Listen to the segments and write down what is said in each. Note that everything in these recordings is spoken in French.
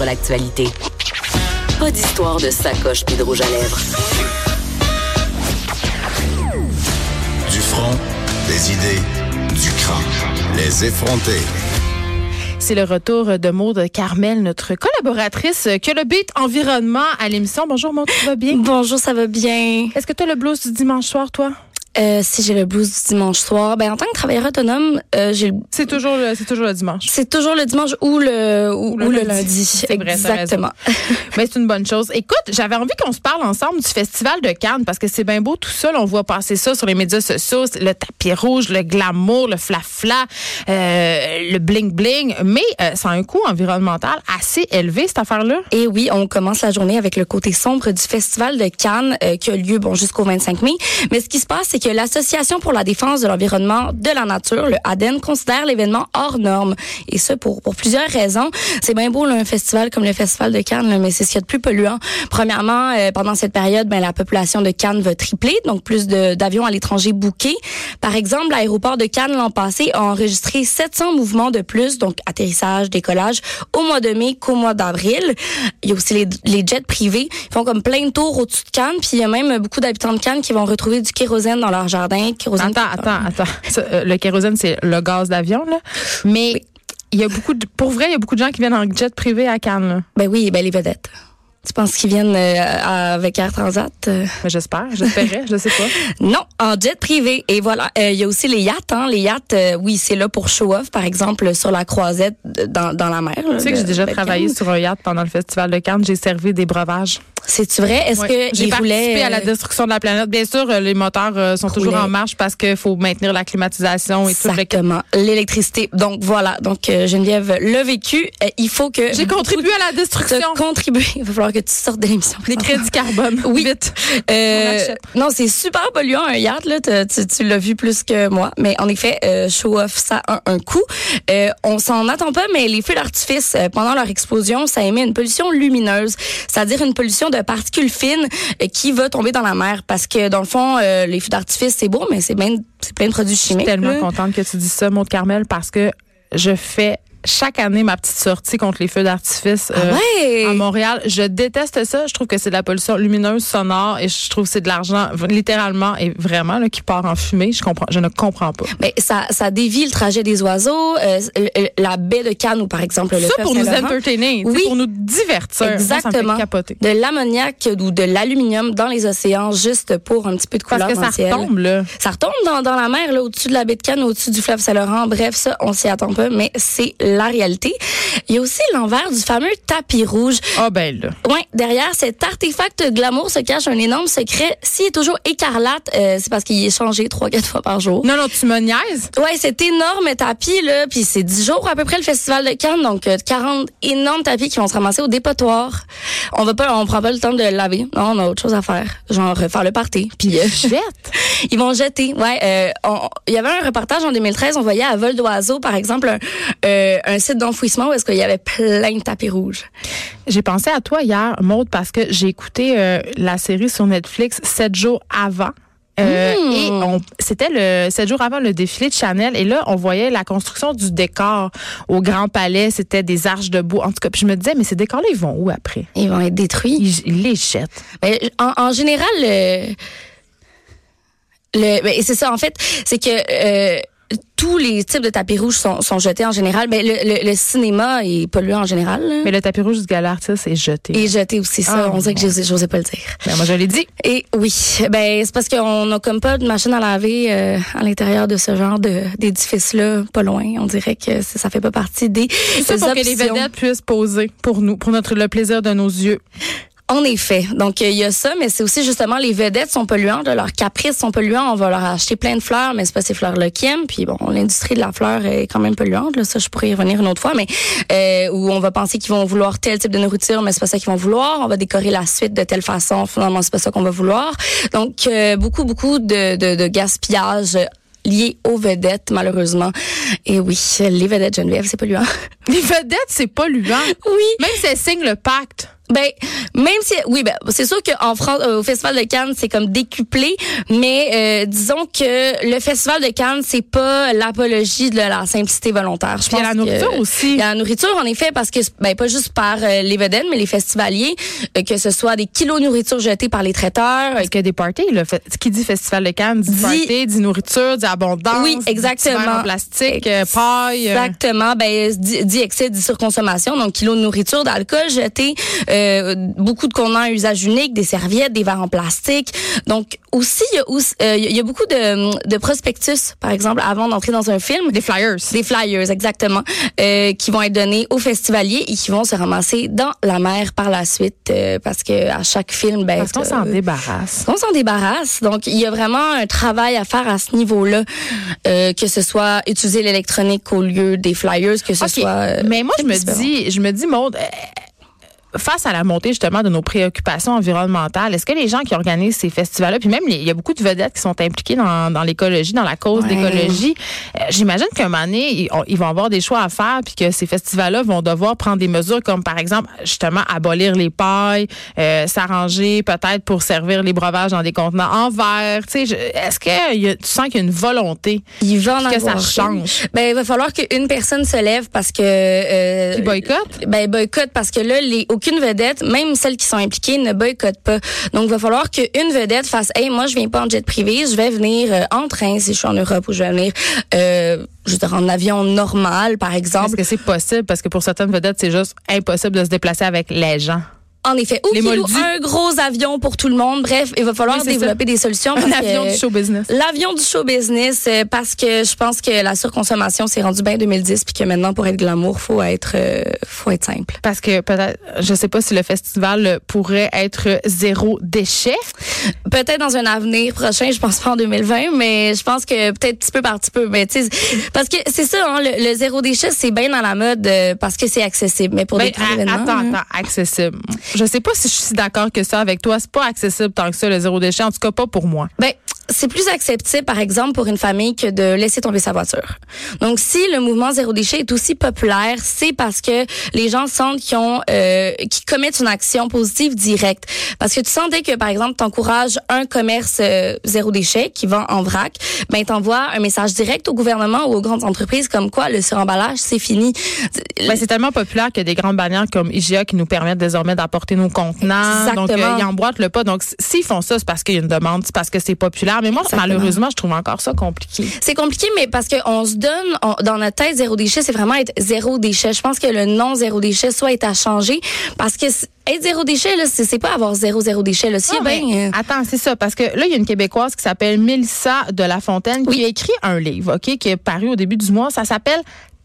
comprendre l'actualité. Pas d'histoire de sacoche puis de rouge à lèvres. Du front, des idées, du crâne. Les effronter. C'est le retour de Maude Carmel, notre collaboratrice que le beat environnement à l'émission. Bonjour Maude, tu vas bien? Bonjour, ça va bien. Est-ce que tu as le blues du dimanche soir, toi? Euh, si j'ai le blues du dimanche soir, ben en tant que travailleur autonome, euh, j'ai C'est toujours le, c'est toujours le dimanche. c'est toujours le dimanche ou le ou, le ou lundi. lundi. C'est vrai, Exactement. Mais c'est une bonne chose. Écoute, j'avais envie qu'on se parle ensemble du festival de Cannes parce que c'est bien beau tout là, on voit passer ça sur les médias sociaux, le tapis rouge, le glamour, le fla-fla, euh, le bling-bling. Mais euh, ça a un coût environnemental assez élevé, cette affaire-là. Et oui, on commence la journée avec le côté sombre du festival de Cannes qui a lieu bon jusqu'au 25 mai. Mais ce qui se passe, c'est que l'association pour la défense de l'environnement de la nature, le ADEN, considère l'événement hors norme. Et ça pour plusieurs raisons. C'est bien beau là, un festival comme le festival de Cannes, mais c'est ce qu'il y a de plus polluant. Premièrement, euh, pendant cette période, ben la population de Cannes va tripler, donc plus d'avions à l'étranger bookés. Par exemple, l'aéroport de Cannes l'an passé a enregistré 700 mouvements de plus, donc atterrissage, décollage, au mois de mai qu'au mois d'avril. Il y a aussi les, les jets privés. Ils font comme plein de tours au-dessus de Cannes, puis il y a même beaucoup d'habitants de Cannes qui vont retrouver du kérosène dans leur jardin. Kérosène Attends, attends, attends. Euh, le kérosène, c'est le gaz d'avion, là. Mais il y a beaucoup de, pour vrai, il y a beaucoup de gens qui viennent en jet privé à Cannes, là. Ben oui, ben les vedettes. Tu penses qu'ils viennent euh, avec Air Transat? Euh, Mais j'espère, j'espérais, je sais pas. Non, en jet privé. Et voilà, Euh, il y a aussi les yachts. Hein. Les yachts, oui, c'est là pour show off, par exemple, sur la croisette dans, dans la mer. là, Tu sais que j'ai déjà travaillé Cannes. sur un yacht pendant le festival de Cannes. J'ai servi des breuvages. C'est-tu vrai? Est-ce que J'ai participé à la euh, destruction de la planète. Bien sûr, euh, les moteurs euh, sont toujours en marche parce qu'il faut maintenir la climatisation et tout. Exactement, l'électricité. Donc voilà, donc euh, Geneviève l'a vécu. Euh, il faut que J'ai contribué à la destruction. contribuer. Il va falloir que tu sortes de l'émission. Les crédits carbone. Oui. Vite. Non, c'est super polluant un yacht là. Tu, l'as vu plus que moi, mais en effet, show off ça a un coût. Euh, on s'en attend pas, mais les feux d'artifice pendant leur explosion, ça émet une pollution lumineuse, c'est-à-dire une pollution de particules fines euh, qui va tomber dans la mer, parce que dans le fond, euh, les feux d'artifice c'est beau, mais c'est bien, c'est plein de produits Je suis chimiques. tellement là. contente que tu dis ça, Maud Carmel, parce que je fais chaque année ma petite sortie contre les feux d'artifice Ah euh, ouais? à Montréal. Je déteste ça. Je trouve que c'est de la pollution lumineuse, sonore, et je trouve que c'est de l'argent littéralement et vraiment là, qui part en fumée. Je comprends, je ne comprends pas. Mais ça, ça dévie le trajet des oiseaux, euh, le- la baie de Cannes ou par exemple le ça pour nous entertainer, Oui. pour nous divertir. Ça Exactement. De l'ammoniac ou de l'aluminium dans les océans juste pour un petit peu de couleur Parce que dans ça ciel. retombe, là. Ça retombe dans, dans la mer, là, au-dessus de la baie de Cannes, au-dessus du fleuve Saint-Laurent. Bref, ça, on s'y attend pas, mais c'est la réalité. Il y a aussi l'envers du fameux tapis rouge. Ah, ben là. Ouais, derrière cet artefact glamour se cache un énorme secret. S'il est toujours écarlate, euh, c'est parce qu'il est changé trois, quatre fois par jour. Non, non, tu me niaises. Ouais, cet énorme tapis là, puis c'est 10 jours à peu près le festival de Cannes, donc euh, 40 énormes tapis qui vont se ramasser au dépotoir. On va pas on prend pas le temps de le laver. Non, on a autre chose à faire, genre euh, faire le party. Puis euh, Jette. ils vont jeter. Ouais, euh, il y avait un reportage en 2013, on voyait à vol d'oiseau par exemple un, euh, un site d'enfouissement où est-ce qu'il y avait plein de tapis rouges. J'ai pensé à toi hier, Maude, parce que j'ai écouté euh, la série sur Netflix sept jours avant. Euh, Mm. Et on, c'était le sept jours avant le défilé de Chanel. Et là, on voyait la construction du décor au Grand Palais. C'était des arches de bois. En tout cas, puis je me disais, mais ces décors-là, ils vont où après? Ils vont être détruits. Ils, ils les jettent. Mais en, en général, le, le ben, c'est ça. En fait, c'est que euh, tous les types de tapis rouges sont, sont jetés en général. Ben, le, le, le cinéma est pollué en général. là. Mais le tapis rouge du gala artiste est jeté. Et jeté aussi, ça. Ah, on dirait que j'osais, j'osais pas le dire. Ben, moi, je l'ai dit. Et oui, ben c'est parce qu'on n'a comme pas de machine à laver euh, à l'intérieur de ce genre de d'édifice-là, pas loin. On dirait que ça, fait pas partie des ça pour que les options. vedettes puissent poser pour nous, pour notre le plaisir de nos yeux. En effet. Donc, il y a ça, mais c'est aussi justement les vedettes sont polluantes, là, leurs caprices sont polluants. On va leur acheter plein de fleurs, mais c'est pas ces fleurs-là qui aiment. Puis bon, l'industrie de la fleur est quand même polluante. Là, ça, je pourrais y revenir une autre fois, mais euh, où on va penser qu'ils vont vouloir tel type de nourriture, mais c'est pas ça qu'ils vont vouloir. On va décorer la suite de telle façon. Finalement, c'est pas ça qu'on va vouloir. Donc, euh, beaucoup, beaucoup de, de, de gaspillage lié aux vedettes, malheureusement. Et oui, les vedettes Geneviève, c'est polluant. Les vedettes, c'est polluant. oui. Même si elles signent le pacte. Ben, même si, oui, ben, c'est sûr qu'en France, euh, au Festival de Cannes, c'est comme décuplé, mais euh, disons que le Festival de Cannes, c'est pas l'apologie de la simplicité volontaire. Je pense il y a la nourriture aussi. Il y a la nourriture, en effet, parce que, ben, pas juste par euh, les vedettes, mais les festivaliers, que ce soit des kilos de nourriture jetés par les traiteurs. Parce qu'il y a des parties, là. Qui dit Festival de Cannes dit, dit party, dit nourriture, dit abondance. Oui, exactement. Dit plastique, paille. Exactement. Ben, dit, dit excès, dit surconsommation. Donc, kilos de nourriture, d'alcool jeté, euh, beaucoup de contenants à usage unique, des serviettes, des verres en plastique. Donc aussi, il y a, euh, il y a beaucoup de, de, prospectus, par exemple, avant d'entrer dans un film. Des flyers. Des flyers, exactement, euh, qui vont être donnés aux festivaliers et qui vont se ramasser dans la mer par la suite, parce que à chaque film, ben, parce qu'on s'en débarrasse. On s'en débarrasse. Donc il y a vraiment un travail à faire à ce niveau-là, que ce soit utiliser l'électronique au lieu des flyers, que ce soit. Mais moi, je me dis, je me dis, Maud, face à la montée justement de nos préoccupations environnementales, est-ce que les gens qui organisent ces festivals-là, puis même il y a beaucoup de vedettes qui sont impliquées dans, dans l'écologie, dans la cause d'écologie, euh, j'imagine qu'un moment donné, ils, vont avoir des choix à faire, puis que ces festivals-là vont devoir prendre des mesures comme par exemple justement abolir les pailles, euh, s'arranger peut-être pour servir les breuvages dans des contenants en verre. Tu sais, est-ce que y a, tu sens qu'il y a une volonté il va en que ça change? Ben il va falloir qu'une personne se lève parce que euh, qui boycotte? Ben boycotte parce que là les qu'une vedette, même celles qui sont impliquées, ne boycottent pas. Donc, il va falloir qu'une vedette fasse, hey, moi, je viens pas en jet privé, je vais venir euh, en train si je suis en Europe ou je vais venir, euh, je veux dire, en avion normal, par exemple. Est-ce que c'est possible? Parce que pour certaines vedettes, c'est juste impossible de se déplacer avec les gens. En effet. Ou un gros avion pour tout le monde. Bref, il va falloir développer des solutions. Un avion du show business. L'avion du show business, euh, parce que je pense que la surconsommation s'est rendue bien 2010, puis que maintenant, pour être glamour, faut être, euh, faut être simple. Parce que peut-être, je sais pas si le festival pourrait être zéro déchet. Peut-être dans un avenir prochain, je pense pas en 2020, mais je pense que peut-être petit peu par petit peu. Mais tu parce que c'est ça, hein, le, zéro déchet, c'est bien dans la mode euh, parce que c'est accessible. Mais pour ben, des événements. Attends, attends, accessible. Je sais pas si je suis d'accord que ça avec toi. C'est pas accessible tant que ça, le zéro déchet. En tout cas, pas pour moi. Ben, c'est plus accepté, par exemple, pour une famille que de laisser tomber sa voiture. Donc, si le mouvement zéro déchet est aussi populaire, c'est parce que les gens sentent qu'ils ont, euh, qu'ils commettent une action positive directe. Parce que tu sentais que, par exemple, tu encourages un commerce euh, zéro déchet qui vend en vrac, ben t'envoies un message direct au gouvernement ou aux grandes entreprises comme quoi le suremballage c'est fini. Ben, c'est tellement populaire a des grandes bannières comme IGA qui nous permettent désormais d'apporter nos contenants. Exactement. Donc, euh, ils emboîtent le pas. Donc, s'ils font ça, c'est parce qu'il y a une demande, c'est parce que c'est populaire mais moi, malheureusement, je trouve encore ça compliqué. C'est compliqué, mais parce qu'on se donne, dans notre tête, zéro déchet, c'est vraiment être zéro déchet. Je pense que le nom zéro déchet soit est à changer parce que être zéro déchet, là, c'est pas avoir zéro zéro déchet. Là. Ah, euh, Attends, c'est ça, parce que là, il y a une Québécoise qui s'appelle Mélissa de La Fontaine qui a écrit un livre, OK, qui est paru au début du mois. Ça s'appelle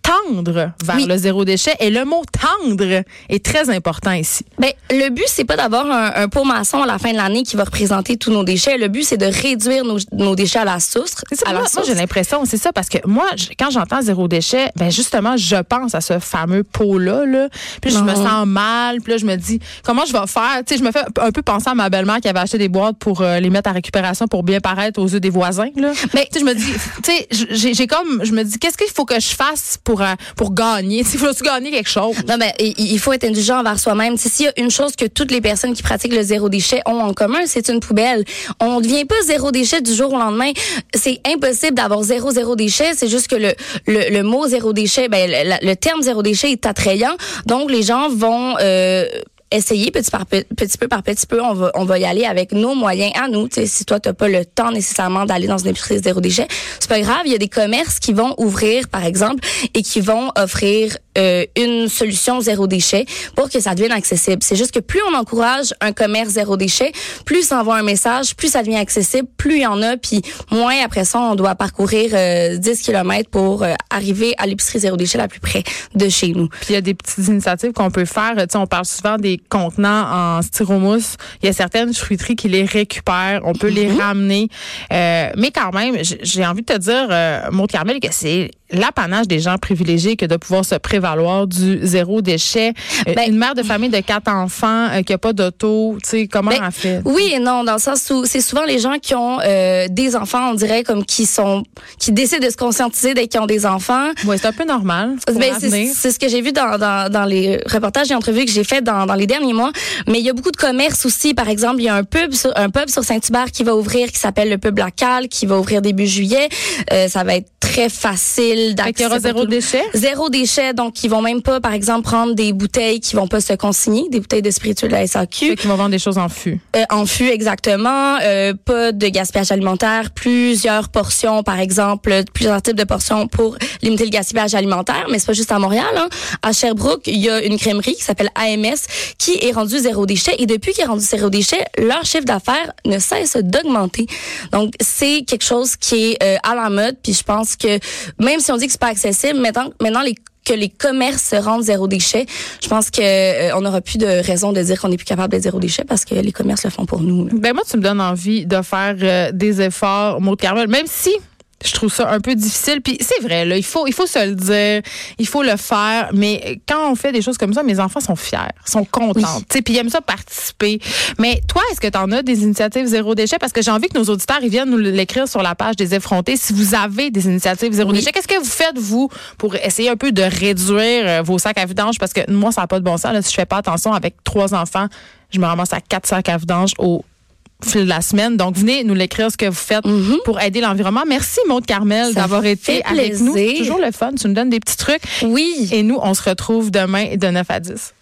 tendre vers le zéro déchet. Et le mot tendre est très important ici. Ben, le but, c'est pas d'avoir un, un pot maçon à la fin de l'année qui va représenter tous nos déchets. Le but, c'est de réduire nos, nos, déchets à la source. Ça, moi, moi j'ai l'impression, c'est ça, parce que moi, quand j'entends zéro déchet, ben justement, je pense à ce fameux pot-là. Là. Puis je me sens mal. Puis là, je me dis, comment je vais faire? Tu sais, je me fais un peu penser à ma belle-mère qui avait acheté des boîtes pour euh, les mettre à récupération pour bien paraître aux yeux des voisins. Là. Mais tu sais, je me dis, tu sais, j'ai comme, je me dis, qu'est-ce qu'il faut que je fasse pour pour, pour gagner. Il faut gagner quelque chose. Non, mais il faut être indulgent envers soi-même. S'il y a une chose que toutes les personnes qui pratiquent le zéro déchet ont en commun, c'est une poubelle. On ne devient pas zéro déchet du jour au lendemain. C'est impossible d'avoir zéro zéro déchet. C'est juste que le, le, mot zéro déchet, ben, le, le, terme zéro déchet est attrayant. Donc, les gens vont... Euh, essayer petit par petit peu par petit peu on va on va y aller avec nos moyens à nous. Si toi tu pas le temps nécessairement d'aller dans une épicerie zéro déchet c'est pas grave. Il y a des commerces qui vont ouvrir par exemple et qui vont offrir euh, une solution zéro déchet pour que ça devienne accessible. C'est juste que plus on encourage un commerce zéro déchet, plus ça envoie un message, plus ça devient accessible, plus il y en a, puis moins après ça, on doit parcourir euh, 10 km pour euh, arriver à l'épicerie zéro déchet la plus près de chez nous. Puis il y a des petites initiatives qu'on peut faire. Tu sais, on parle souvent des contenants en styromousse. Il y a certaines fruiteries qui les récupèrent. On peut les mhm. ramener. Euh, mais quand même, j'ai envie de te dire, euh, Maud Carmel, que c'est l'apanage des gens privilégiés que de pouvoir se prévaloir du zéro déchet. Euh, Ben- une mère de famille de quatre enfants euh, qui a pas d'auto, tu sais, comment Ben, elle fait? Oui et non, dans le sens où c'est souvent les gens qui ont euh, des enfants, on dirait, comme qui sont, qui décident de se conscientiser dès qu'ils ont des enfants. Ouais, c'est un peu normal. Ben, c'est ce que j'ai vu dans, dans, dans les reportages et entrevues que j'ai fait dans, dans les derniers mois. Mais il y a beaucoup de commerces aussi. Par exemple, il y a un pub sur, un pub sur Saint-Hubert qui va ouvrir, qui s'appelle le pub local, qui va ouvrir début juillet. Euh, ça va être très facile d'accès. y aura zéro déchet? Zéro déchet, donc ils vont même pas, par exemple, prendre des bouteilles qui vont pas se consigner, des bouteilles de spiritueux de la SAQ. Qu'ils vont vendre des choses en fût. Euh, en fût exactement, euh, pas de gaspillage alimentaire, plusieurs portions par exemple, plusieurs types de portions pour limiter le gaspillage alimentaire, mais c'est pas juste à Montréal. Hein. À Sherbrooke, il y a une crèmerie qui s'appelle AMS qui est rendue zéro déchet et depuis qu'il est rendu zéro déchet, leur chiffre d'affaires ne cesse d'augmenter. Donc c'est quelque chose qui est euh, à la mode, puis je pense que même si on dit que c'est pas accessible, maintenant, les que les commerces se rendent zéro déchet, je pense que euh, on n'aura plus de raison de dire qu'on n'est plus capable d'être zéro déchet parce que les commerces le font pour nous. Ben moi, tu me donnes envie de faire euh, des efforts, Maud Carmel, même si je trouve ça un peu difficile. Puis c'est vrai, là, il faut, il faut se le dire, il faut le faire. Mais quand on fait des choses comme ça, mes enfants sont fiers, sont contents. Oui. Puis ils aiment ça participer. Mais toi, est-ce que tu en as des initiatives zéro déchet? Parce que j'ai envie que nos auditeurs ils viennent nous l'écrire sur la page des effrontés. Si vous avez des initiatives zéro Oui. déchet, qu'est-ce que vous faites, vous, pour essayer un peu de réduire euh, vos sacs à vidange? Parce que moi, ça n'a pas de bon sens. Là, si je fais pas attention avec trois enfants, je me ramasse à quatre sacs à vidange au fil de la semaine. Donc, venez nous l'écrire ce que vous faites pour aider l'environnement. Merci, Maude Carmel, d'avoir été avec nous. C'est toujours le fun. Tu nous donnes des petits trucs. Oui. Et nous, on se retrouve demain de 9 à 10.